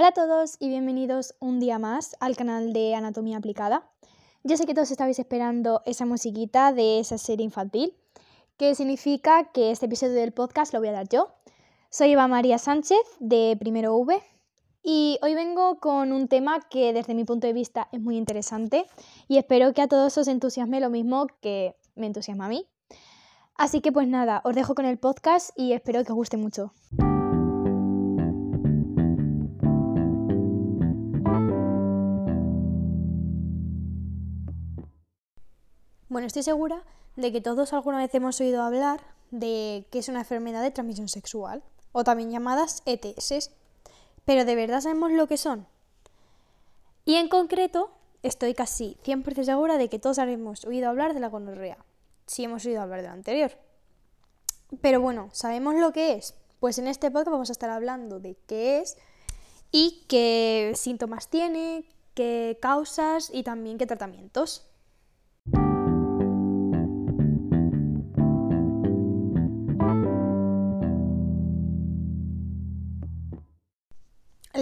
Hola a todos y bienvenidos un día más al canal de Anatomía Aplicada. Yo sé que todos estabais esperando esa musiquita de esa serie infantil, que significa que este episodio del podcast lo voy a dar yo. Soy Eva María Sánchez de Primero V y hoy vengo con un tema que desde mi punto de vista es muy interesante y espero que a todos os entusiasme lo mismo que me entusiasma a mí. Así que pues nada, os dejo con el podcast y espero que os guste mucho. Bueno, estoy segura de que todos alguna vez hemos oído hablar de que es una enfermedad de transmisión sexual, o también llamadas ETS. Pero ¿de verdad sabemos lo que son? Y en concreto, estoy casi 100% segura de que todos habremos oído hablar de la gonorrea, si hemos oído hablar de la anterior. Pero bueno, ¿sabemos lo que es? Pues en este podcast vamos a estar hablando de qué es y qué síntomas tiene, qué causas y también qué tratamientos.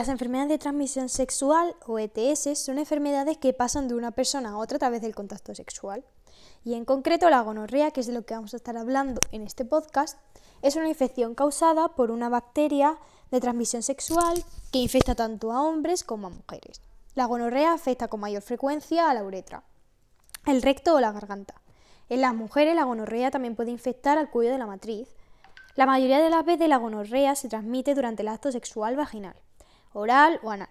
Las enfermedades de transmisión sexual o ETS son enfermedades que pasan de una persona a otra a través del contacto sexual. Y en concreto la gonorrea, que es de lo que vamos a estar hablando en este podcast, es una infección causada por una bacteria de transmisión sexual que infecta tanto a hombres como a mujeres. La gonorrea afecta con mayor frecuencia a la uretra, el recto o la garganta. En las mujeres la gonorrea también puede infectar al cuello de la matriz. La mayoría de las veces la gonorrea se transmite durante el acto sexual vaginal oral o anal.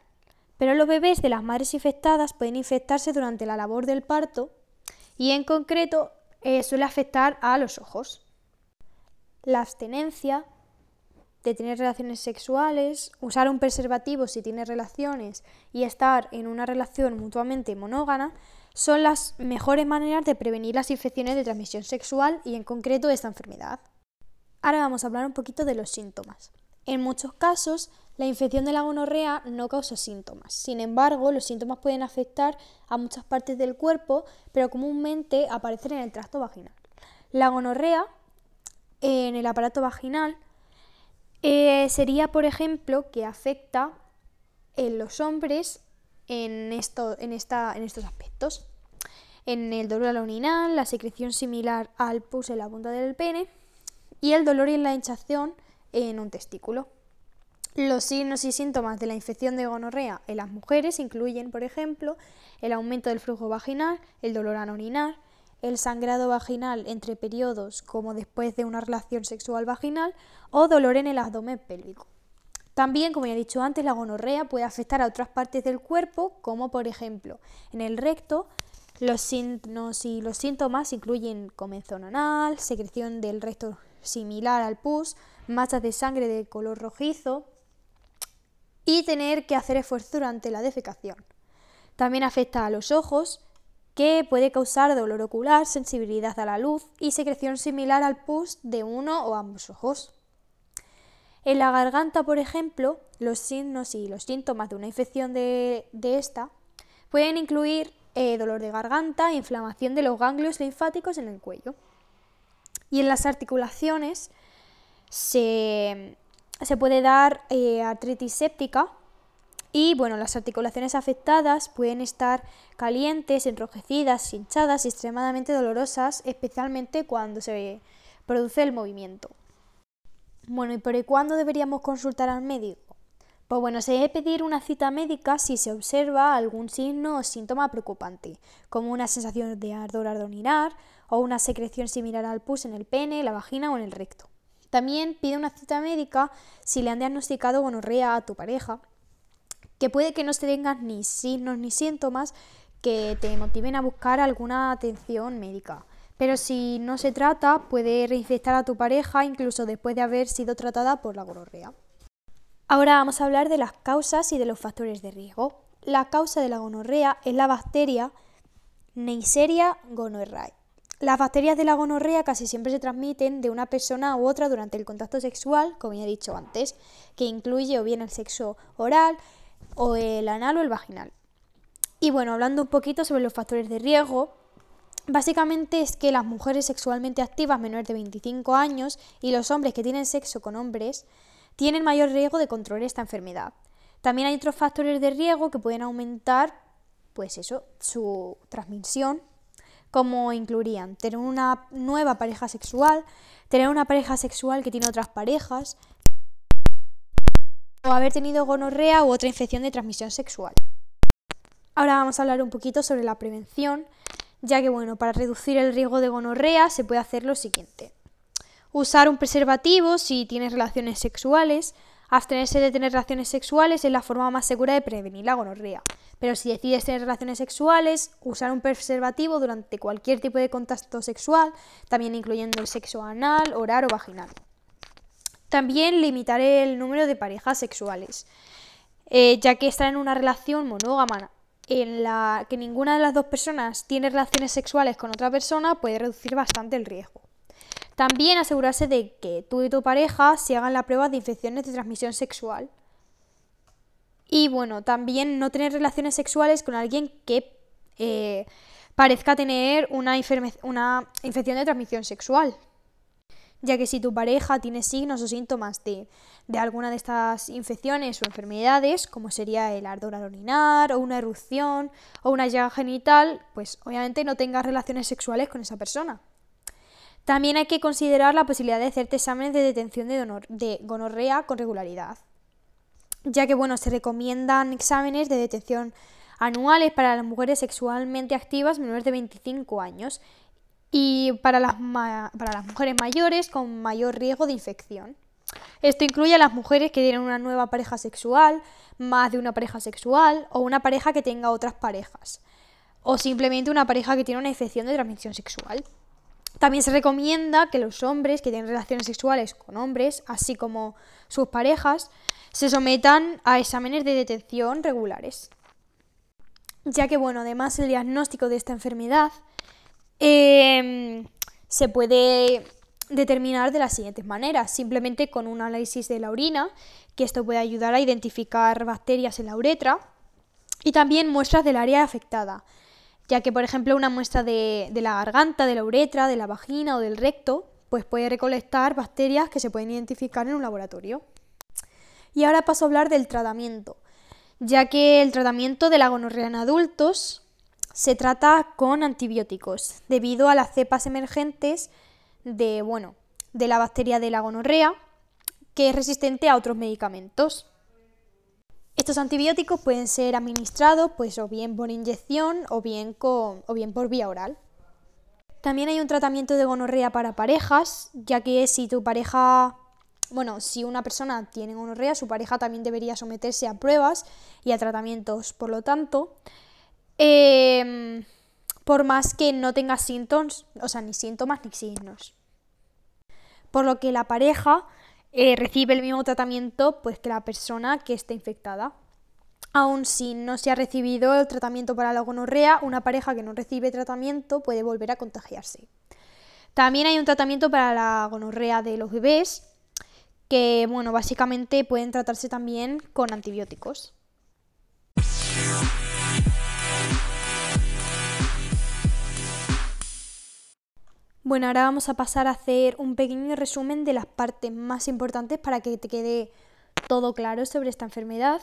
Pero los bebés de las madres infectadas pueden infectarse durante la labor del parto y en concreto eh, suele afectar a los ojos. La abstenencia de tener relaciones sexuales, usar un preservativo si tiene relaciones y estar en una relación mutuamente monógama son las mejores maneras de prevenir las infecciones de transmisión sexual y en concreto esta enfermedad. Ahora vamos a hablar un poquito de los síntomas. En muchos casos, la infección de la gonorrea no causa síntomas. Sin embargo, los síntomas pueden afectar a muchas partes del cuerpo, pero comúnmente aparecen en el tracto vaginal. La gonorrea en el aparato vaginal eh, sería, por ejemplo, que afecta en los hombres en, estos aspectos. En el dolor al la secreción similar al pus en la punta del pene y el dolor y la hinchación en un testículo. Los signos y síntomas de la infección de gonorrea en las mujeres incluyen, por ejemplo, el aumento del flujo vaginal, el dolor al orinar, el sangrado vaginal entre periodos como después de una relación sexual vaginal o dolor en el abdomen pélvico. También, como ya he dicho antes, la gonorrea puede afectar a otras partes del cuerpo, como por ejemplo en el recto. Los signos y los síntomas incluyen comezón anal, secreción del recto similar al pus, masas de sangre de color rojizo y tener que hacer esfuerzo durante la defecación. También afecta a los ojos, que puede causar dolor ocular, sensibilidad a la luz y secreción similar al pus de uno o ambos ojos. En la garganta, por ejemplo, los signos y los síntomas de una infección de, esta pueden incluir eh, dolor de garganta inflamación de los ganglios linfáticos en el cuello. Y en las articulaciones se, puede dar eh, artritis séptica y bueno, las articulaciones afectadas pueden estar calientes, enrojecidas, hinchadas y extremadamente dolorosas, especialmente cuando se produce el movimiento. Bueno, ¿y por cuándo deberíamos consultar al médico? Pues bueno, se debe pedir una cita médica si se observa algún signo o síntoma preocupante, como una sensación de ardor al o una secreción similar al pus en el pene, la vagina o en el recto. También pide una cita médica si le han diagnosticado gonorrea a tu pareja, que puede que no se tengas ni signos ni síntomas que te motiven a buscar alguna atención médica. Pero si no se trata, puede reinfectar a tu pareja incluso después de haber sido tratada por la gonorrea. Ahora vamos a hablar de las causas y de los factores de riesgo. La causa de la gonorrea es la bacteria Neisseria gonorrhoeae. Las bacterias de la gonorrea casi siempre se transmiten de una persona u otra durante el contacto sexual, como ya he dicho antes, que incluye o bien el sexo oral, o el anal o el vaginal. Y bueno, hablando un poquito sobre los factores de riesgo, básicamente es que las mujeres sexualmente activas menores de 25 años y los hombres que tienen sexo con hombres tienen mayor riesgo de contraer esta enfermedad. También hay otros factores de riesgo que pueden aumentar, pues eso, su transmisión, como incluirían tener una nueva pareja sexual, tener una pareja sexual que tiene otras parejas, o haber tenido gonorrea u otra infección de transmisión sexual. Ahora vamos a hablar un poquito sobre la prevención, ya que bueno, para reducir el riesgo de gonorrea se puede hacer lo siguiente. Usar un preservativo si tienes relaciones sexuales, Abstenerse de tener relaciones sexuales es la forma más segura de prevenir la gonorrea. Pero si decides tener relaciones sexuales, usar un preservativo durante cualquier tipo de contacto sexual, también incluyendo el sexo anal, oral o vaginal. También limitar el número de parejas sexuales, eh, ya que estar en una relación monógama en la que ninguna de las dos personas tiene relaciones sexuales con otra persona puede reducir bastante el riesgo. También asegurarse de que tú y tu pareja se hagan la prueba de infecciones de transmisión sexual. Y bueno, también no tener relaciones sexuales con alguien que eh, parezca tener una, infección de transmisión sexual. Ya que si tu pareja tiene signos o síntomas de, de, alguna de estas infecciones o enfermedades, como sería el ardor al orinar, o una erupción, o una llaga genital, pues obviamente no tengas relaciones sexuales con esa persona. También hay que considerar la posibilidad de hacerte exámenes de detención de, gonorrea con regularidad, ya que bueno, se recomiendan exámenes de detención anuales para las mujeres sexualmente activas menores de 25 años y para las, para las mujeres mayores con mayor riesgo de infección. Esto incluye a las mujeres que tienen una nueva pareja sexual, más de una pareja sexual o una pareja que tenga otras parejas, o simplemente una pareja que tiene una infección de transmisión sexual. También se recomienda que los hombres que tienen relaciones sexuales con hombres, así como sus parejas, se sometan a exámenes de detención regulares. Ya que, bueno, además el diagnóstico de esta enfermedad em, se puede determinar de las siguientes maneras, simplemente con un análisis de la orina, que esto puede ayudar a identificar bacterias en la uretra, y también muestras del área afectada, ya que por ejemplo una muestra de, la garganta, de la uretra, de la vagina o del recto, pues puede recolectar bacterias que se pueden identificar en un laboratorio. Y ahora paso a hablar del tratamiento, ya que el tratamiento de la gonorrea en adultos se trata con antibióticos, debido a las cepas emergentes de, bueno, de la bacteria de la gonorrea, que es resistente a otros medicamentos. Estos antibióticos pueden ser administrados pues o bien por inyección o bien, con, o bien por vía oral. También hay un tratamiento de gonorrea para parejas, ya que si tu pareja, bueno, si una persona tiene gonorrea, su pareja también debería someterse a pruebas y a tratamientos. Por lo tanto, em, por más que no tenga síntomas, o sea, ni síntomas ni signos. Por lo que la pareja eh, recibe el mismo tratamiento pues, que la persona que esté infectada. Aun si no se ha recibido el tratamiento para la gonorrea, una pareja que no recibe tratamiento puede volver a contagiarse. También hay un tratamiento para la gonorrea de los bebés, que bueno, básicamente pueden tratarse también con antibióticos. Bueno, ahora vamos a pasar a hacer un pequeño resumen de las partes más importantes para que te quede todo claro sobre esta enfermedad.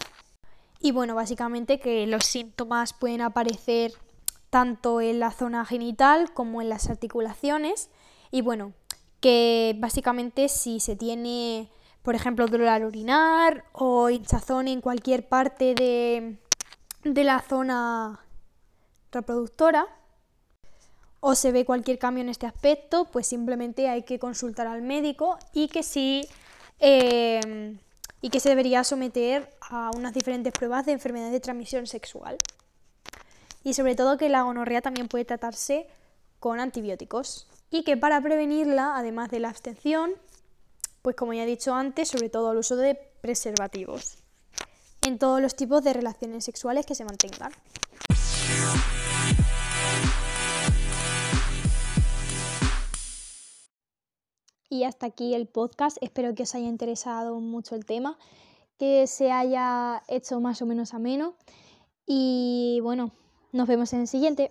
Y bueno, básicamente que los síntomas pueden aparecer tanto en la zona genital como en las articulaciones. Y bueno, que básicamente si se tiene, por ejemplo, dolor al orinar o hinchazón en cualquier parte de, de la zona reproductora, o se ve cualquier cambio en este aspecto, pues simplemente hay que consultar al médico y que sí em, y que se debería someter a unas diferentes pruebas de enfermedades de transmisión sexual. Y sobre todo que la gonorrea también puede tratarse con antibióticos. Y que para prevenirla, además de la abstención, pues como ya he dicho antes, sobre todo el uso de preservativos en todos los tipos de relaciones sexuales que se mantengan. Y hasta aquí el podcast. Espero que os haya interesado mucho el tema, que se haya hecho más o menos ameno. Y bueno, nos vemos en el siguiente.